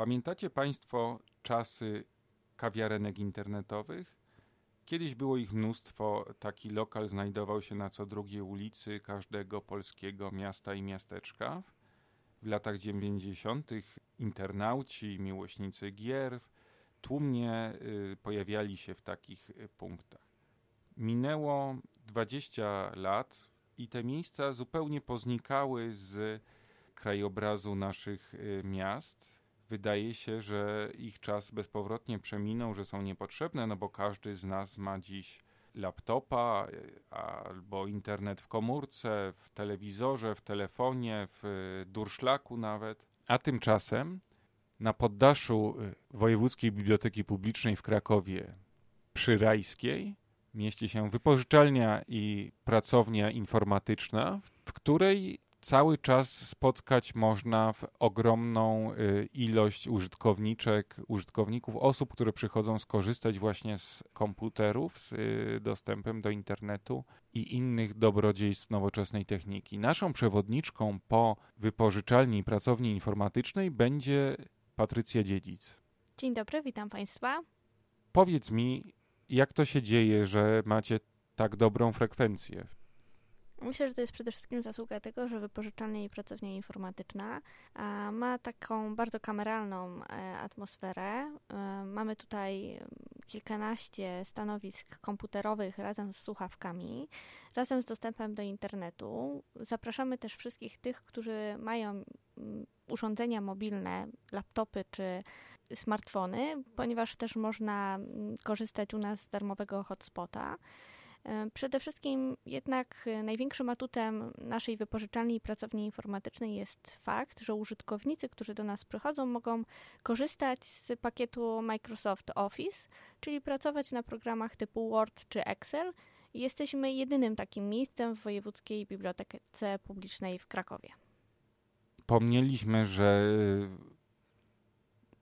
Pamiętacie Państwo czasy kawiarenek internetowych? Kiedyś było ich mnóstwo. Taki lokal znajdował się na co drugiej ulicy każdego polskiego miasta i miasteczka. W latach 90. internauci, miłośnicy gier tłumnie y, pojawiali się w takich y, punktach. Minęło 20 lat i te miejsca zupełnie poznikały z krajobrazu naszych y, miast wydaje się, że ich czas bezpowrotnie przeminął, że są niepotrzebne, no bo każdy z nas ma dziś laptopa albo internet w komórce, w telewizorze, w telefonie, w durszlaku nawet. A tymczasem na poddaszu y, Wojewódzkiej Biblioteki Publicznej w Krakowie przy Rajskiej mieści się wypożyczalnia i pracownia informatyczna, w której cały czas spotkać można w ogromną y, ilość użytkowniczek, użytkowników, osób, które przychodzą skorzystać właśnie z komputerów, z y, dostępem do internetu i innych dobrodziejstw nowoczesnej techniki. Naszą przewodniczką po wypożyczalni i pracowni informatycznej będzie Patrycja Dziedzic. Dzień dobry, witam Państwa. Powiedz mi, jak to się dzieje, że macie tak dobrą frekwencję Myślę, że to jest przede wszystkim zasługa tego, że wypożyczalnia i pracownia informatyczna ma taką bardzo kameralną e, atmosferę. E, mamy tutaj kilkanaście stanowisk komputerowych razem z słuchawkami, razem z dostępem do internetu. Zapraszamy też wszystkich tych, którzy mają urządzenia mobilne, laptopy czy smartfony, ponieważ też można korzystać u nas z darmowego hotspota. E, przede wszystkim jednak e, największym atutem naszej wypożyczalni i pracowni informatycznej jest fakt, że użytkownicy, którzy do nas przychodzą, mogą korzystać z pakietu Microsoft Office, czyli pracować na programach typu Word czy Excel. Jesteśmy jedynym takim miejscem w Wojewódzkiej Bibliotece Publicznej w Krakowie. Pomnieliśmy, że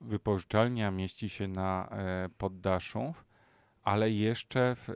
wypożyczalnia mieści się na e, poddaszu ale jeszcze y,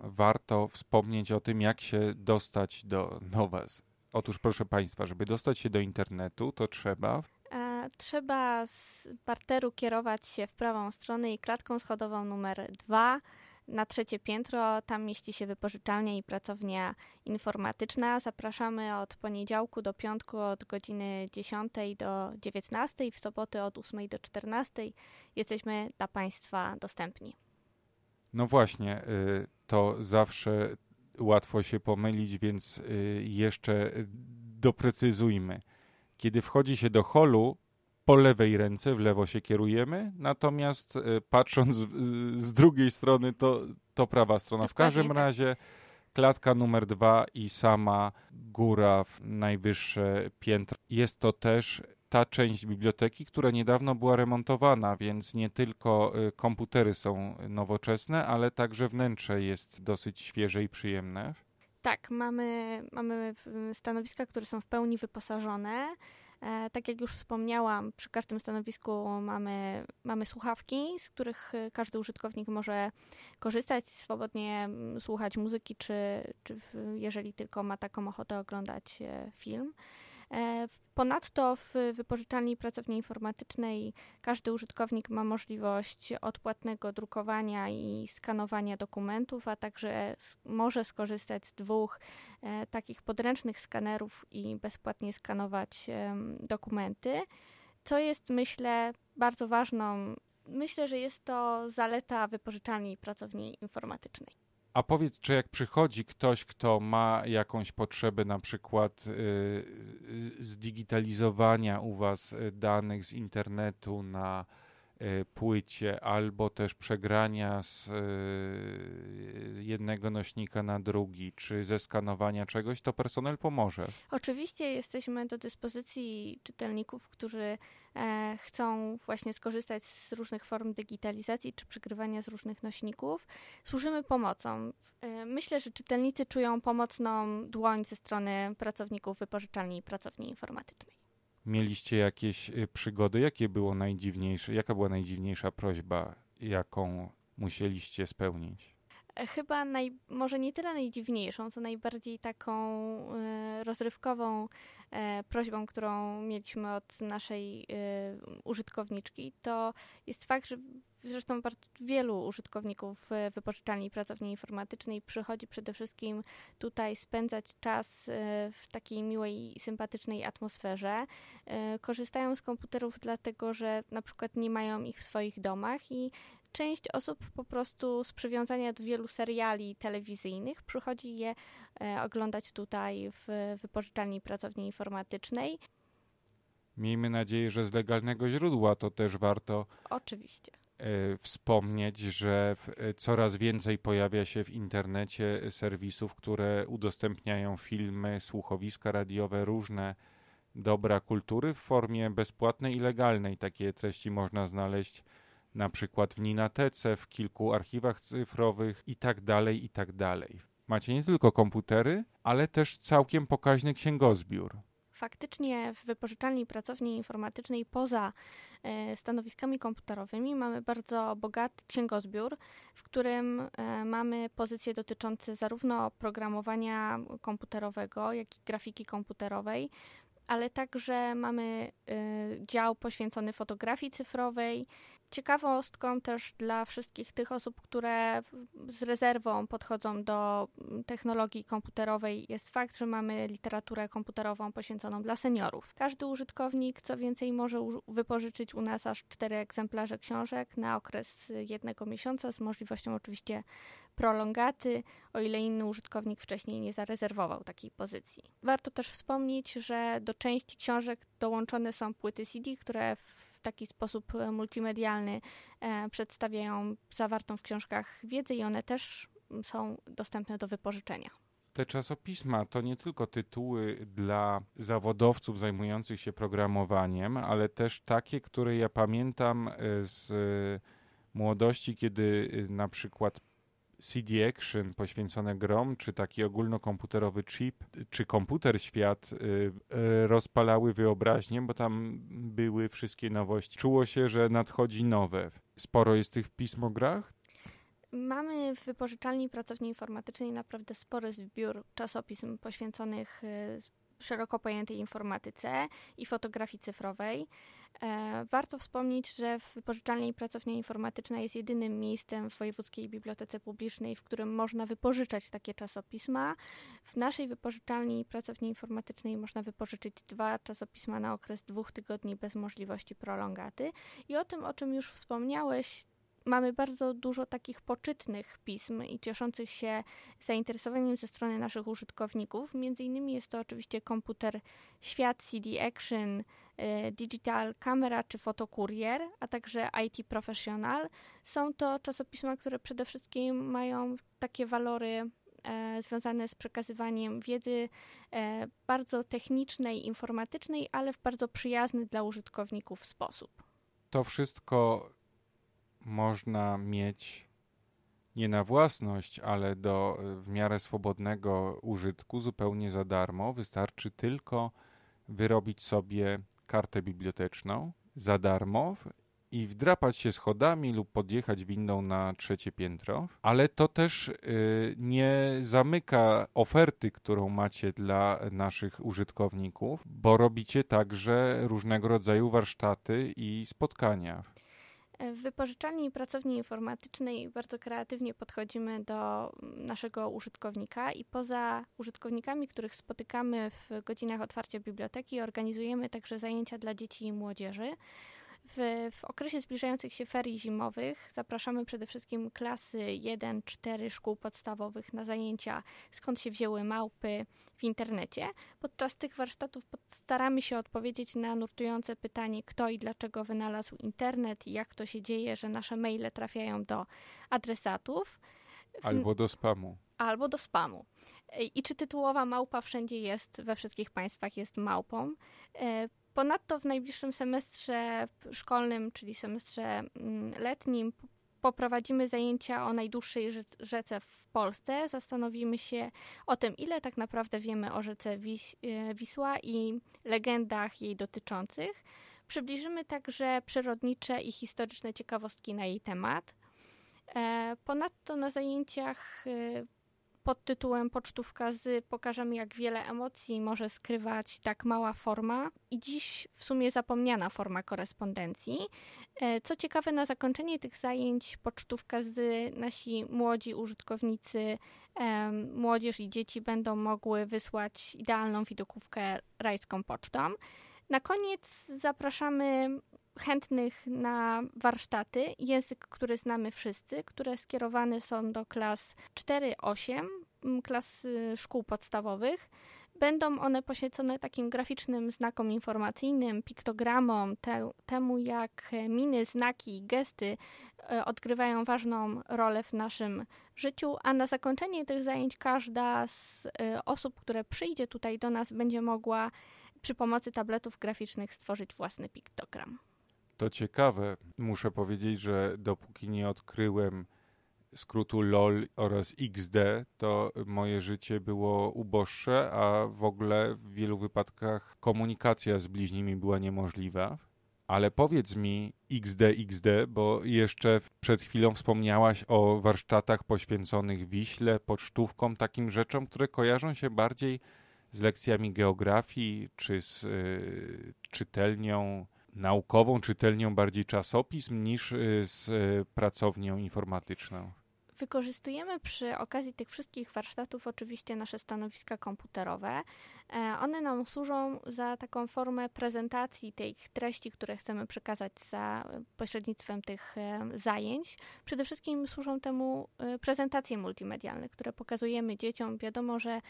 warto wspomnieć o tym, jak się dostać do Nowaz. Otóż, proszę Państwa, żeby dostać się do internetu, to trzeba. E, trzeba z parteru kierować się w prawą stronę i klatką schodową numer 2 na trzecie piętro. Tam mieści się wypożyczalnia i pracownia informatyczna. Zapraszamy od poniedziałku do piątku od godziny 10 do 19, w soboty od 8 do 14. Jesteśmy dla Państwa dostępni. No właśnie, y, to zawsze łatwo się pomylić, więc y, jeszcze doprecyzujmy. Kiedy wchodzi się do holu, po lewej ręce, w lewo się kierujemy, natomiast y, patrząc z drugiej strony, to, to prawa strona. W każdym tak. razie klatka numer dwa i sama góra w najwyższe piętro. Jest to też ta część biblioteki, która niedawno była remontowana, więc nie tylko y, komputery są nowoczesne, ale także wnętrze jest dosyć świeże i przyjemne. Tak, mamy, mamy stanowiska, które są w pełni wyposażone. E, tak jak już wspomniałam, przy każdym stanowisku mamy, mamy słuchawki, z których y, każdy użytkownik może korzystać, swobodnie słuchać muzyki, czy, czy jeżeli tylko ma taką ochotę oglądać e, film. E, ponadto w wypożyczalni pracowni informatycznej każdy użytkownik ma możliwość odpłatnego drukowania i skanowania dokumentów, a także może skorzystać z dwóch e, takich podręcznych skanerów i bezpłatnie skanować dokumenty, co jest myślę bardzo ważną. Myślę, że jest to zaleta wypożyczalni pracowni informatycznej. A powiedz, czy jak przychodzi ktoś, kto ma jakąś potrzebę na przykład y, zdigitalizowania u was y, danych z internetu na y, płycie, albo też przegrania z jednego nośnika na drugi, czy zeskanowania czegoś, to personel pomoże. Oczywiście jesteśmy do dyspozycji czytelników, którzy E, chcą właśnie skorzystać z różnych form digitalizacji czy przegrywania z różnych nośników, służymy pomocą. E, myślę, że czytelnicy czują pomocną dłoń ze strony pracowników wypożyczalni i pracowni informatycznej. Mieliście jakieś y, przygody? Jakie było najdziwniejsze? Jaka była najdziwniejsza prośba, jaką musieliście spełnić? E, chyba naj, może nie tyle najdziwniejszą, co najbardziej taką y, rozrywkową e, prośbą, którą mieliśmy od naszej e, użytkowniczki, to jest fakt, że zresztą bardzo wielu użytkowników wypożyczalni pracowni informatycznej przychodzi przede wszystkim tutaj spędzać czas w takiej miłej i sympatycznej atmosferze. Korzystają z komputerów dlatego, że na przykład nie mają ich w swoich domach i część osób po prostu z przywiązania do wielu seriali telewizyjnych przychodzi je e, oglądać tutaj w wypożyczalni pracowni informatycznej. Miejmy nadzieję, że z legalnego źródła to też warto. Oczywiście. E, wspomnieć, że e, coraz więcej pojawia się w internecie serwisów, które udostępniają filmy, słuchowiska radiowe, różne dobra kultury w formie bezpłatnej i legalnej. Takie treści można znaleźć na przykład w Ninatece, w kilku archiwach cyfrowych i tak dalej, i tak. Macie nie tylko komputery, ale też całkiem pokaźny księgozbiór. Faktycznie w wypożyczalni pracowni informatycznej poza e, stanowiskami komputerowymi mamy bardzo bogaty księgozbiór, w którym e, mamy pozycje dotyczące zarówno programowania komputerowego, jak i grafiki komputerowej, ale także mamy e, dział poświęcony fotografii cyfrowej, Ciekawostką też dla wszystkich tych osób, które z rezerwą podchodzą do technologii komputerowej jest fakt, że mamy literaturę komputerową poświęconą dla seniorów. Każdy użytkownik, co więcej, może wypożyczyć u nas aż cztery egzemplarze książek na okres jednego miesiąca z możliwością oczywiście prolongaty, o ile inny użytkownik wcześniej nie zarezerwował takiej pozycji. Warto też wspomnieć, że do części książek dołączone są płyty CD, które taki sposób e, multimedialny e, przedstawiają zawartą w książkach wiedzę i one też są dostępne do wypożyczenia. Te czasopisma to nie tylko tytuły dla zawodowców zajmujących się programowaniem, ale też takie, które ja pamiętam e, z młodości, kiedy na przykład CD Action poświęcone grom, czy taki ogólnokomputerowy chip, czy komputer świat y, y, rozpalały wyobraźnię, bo tam były wszystkie nowości. Czuło się, że nadchodzi nowe. Sporo jest tych pism o grach? Mamy w wypożyczalni pracowni informatycznej naprawdę spory zbiór czasopism poświęconych y, szeroko pojętej informatyce i fotografii cyfrowej. E, warto wspomnieć, że wypożyczalnia i pracownia informatyczna jest jedynym miejscem w Wojewódzkiej Bibliotece Publicznej, w którym można wypożyczać takie czasopisma. W naszej wypożyczalni i pracowni informatycznej można wypożyczyć dwa czasopisma na okres dwóch tygodni bez możliwości prolongaty. I o tym, o czym już wspomniałeś, mamy bardzo dużo takich poczytnych pism i cieszących się zainteresowaniem ze strony naszych użytkowników. Między innymi jest to oczywiście komputer Świat, CD Action, y, Digital Camera czy Fotokurier, a także IT Professional. Są to czasopisma, które przede wszystkim mają takie walory e, związane z przekazywaniem wiedzy e, bardzo technicznej, informatycznej, ale w bardzo przyjazny dla użytkowników sposób. To wszystko można mieć nie na własność, ale do w miarę swobodnego użytku zupełnie za darmo. Wystarczy tylko wyrobić sobie kartę biblioteczną za darmo i wdrapać się schodami lub podjechać windą na trzecie piętro, ale to też y, nie zamyka oferty, którą macie dla naszych użytkowników, bo robicie także różnego rodzaju warsztaty i spotkania. W wypożyczalni i pracowni informatycznej bardzo kreatywnie podchodzimy do naszego użytkownika i poza użytkownikami, których spotykamy w godzinach otwarcia biblioteki, organizujemy także zajęcia dla dzieci i młodzieży. W, w okresie zbliżających się ferii zimowych zapraszamy przede wszystkim klasy 1-4 szkół podstawowych na zajęcia skąd się wzięły małpy w internecie. Podczas tych warsztatów staramy się odpowiedzieć na nurtujące pytanie, kto i dlaczego wynalazł internet i jak to się dzieje, że nasze maile trafiają do adresatów. Albo do spamu. Albo do spamu. I czy tytułowa małpa wszędzie jest, we wszystkich państwach jest małpą? Ponadto w najbliższym semestrze szkolnym, czyli semestrze mm, letnim, poprowadzimy zajęcia o najdłuższej rzece w Polsce. Zastanowimy się o tym, ile tak naprawdę wiemy o rzece Wis e, Wisła i legendach jej dotyczących. Przybliżymy także przyrodnicze i historyczne ciekawostki na jej temat. E, ponadto na zajęciach e, pod tytułem Pocztówka z pokażemy, jak wiele emocji może skrywać tak mała forma i dziś w sumie zapomniana forma korespondencji. E, co ciekawe, na zakończenie tych zajęć Pocztówka z nasi młodzi użytkownicy, młodzież i dzieci będą mogły wysłać idealną widokówkę rajską pocztą. Na koniec zapraszamy chętnych na warsztaty, język, który znamy wszyscy, które skierowane są do klas 4-8, klas y, szkół podstawowych. Będą one poświęcone takim graficznym znakom informacyjnym, piktogramom, te, temu jak miny, znaki, gesty y, odgrywają ważną rolę w naszym życiu, a na zakończenie tych zajęć każda z y, osób, które przyjdzie tutaj do nas, będzie mogła przy pomocy tabletów graficznych stworzyć własny piktogram. To ciekawe. Muszę powiedzieć, że dopóki nie odkryłem skrótu LOL oraz XD, to moje życie było uboższe, a w ogóle w wielu wypadkach komunikacja z bliźnimi była niemożliwa. Ale powiedz mi XD, XD, bo jeszcze przed chwilą wspomniałaś o warsztatach poświęconych Wiśle, pocztówkom, takim rzeczom, które kojarzą się bardziej z lekcjami geografii czy z y, czytelnią naukową, czytelnią bardziej czasopism niż y, z y, pracownią informatyczną. Wykorzystujemy przy okazji tych wszystkich warsztatów oczywiście nasze stanowiska komputerowe. E, one nam służą za taką formę prezentacji tych treści, które chcemy przekazać za pośrednictwem tych e, zajęć. Przede wszystkim służą temu e, prezentacje multimedialne, które pokazujemy dzieciom. Wiadomo, że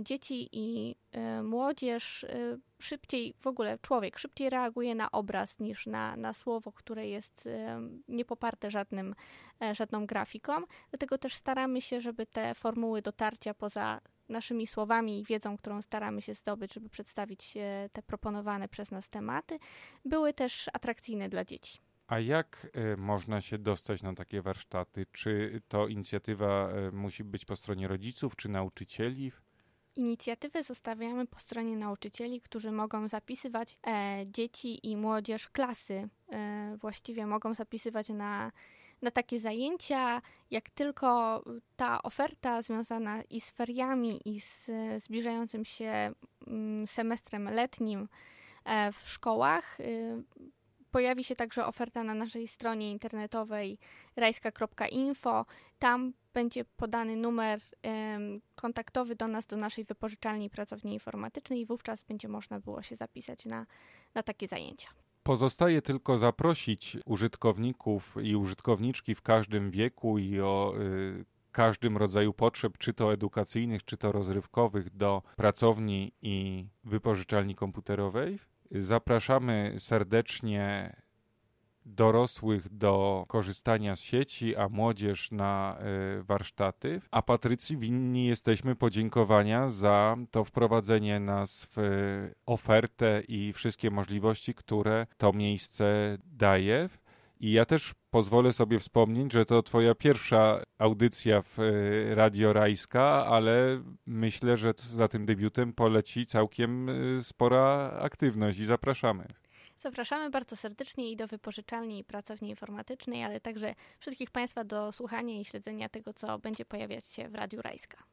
dzieci i młodzież szybciej, w ogóle człowiek szybciej reaguje na obraz niż na, na słowo, które jest niepoparte żadnym, żadną grafiką. Dlatego też staramy się, żeby te formuły dotarcia poza naszymi słowami i wiedzą, którą staramy się zdobyć, żeby przedstawić te proponowane przez nas tematy, były też atrakcyjne dla dzieci. A jak y, można się dostać na takie warsztaty? Czy to inicjatywa y, musi być po stronie rodziców czy nauczycieli? Inicjatywę zostawiamy po stronie nauczycieli, którzy mogą zapisywać e, dzieci i młodzież klasy. E, właściwie mogą zapisywać na na takie zajęcia, jak tylko ta oferta związana i z feriami, i z zbliżającym się mm, semestrem letnim e, w szkołach, y, pojawi się także oferta na naszej stronie internetowej rajska.info. Tam będzie podany numer kontaktowy do nas, do naszej wypożyczalni pracowni informatycznej i wówczas będzie można było się zapisać na, na takie zajęcia. Pozostaje tylko zaprosić użytkowników i użytkowniczki w każdym wieku i o y, każdym rodzaju potrzeb, czy to edukacyjnych, czy to rozrywkowych, do pracowni i wypożyczalni komputerowej. Zapraszamy serdecznie dorosłych do korzystania z sieci, a młodzież na y, warsztaty. A Patrycji winni jesteśmy podziękowania za to wprowadzenie nas w ofertę i wszystkie możliwości, które to miejsce daje. I ja też pozwolę sobie wspomnieć, że to twoja pierwsza audycja w y, Radio Rajska, ale myślę, że za tym debiutem poleci całkiem spora aktywność i zapraszamy. Zapraszamy bardzo serdecznie i do wypożyczalni i pracowni informatycznej, ale także wszystkich Państwa do słuchania i śledzenia tego, co będzie pojawiać się w Radiu Rajska.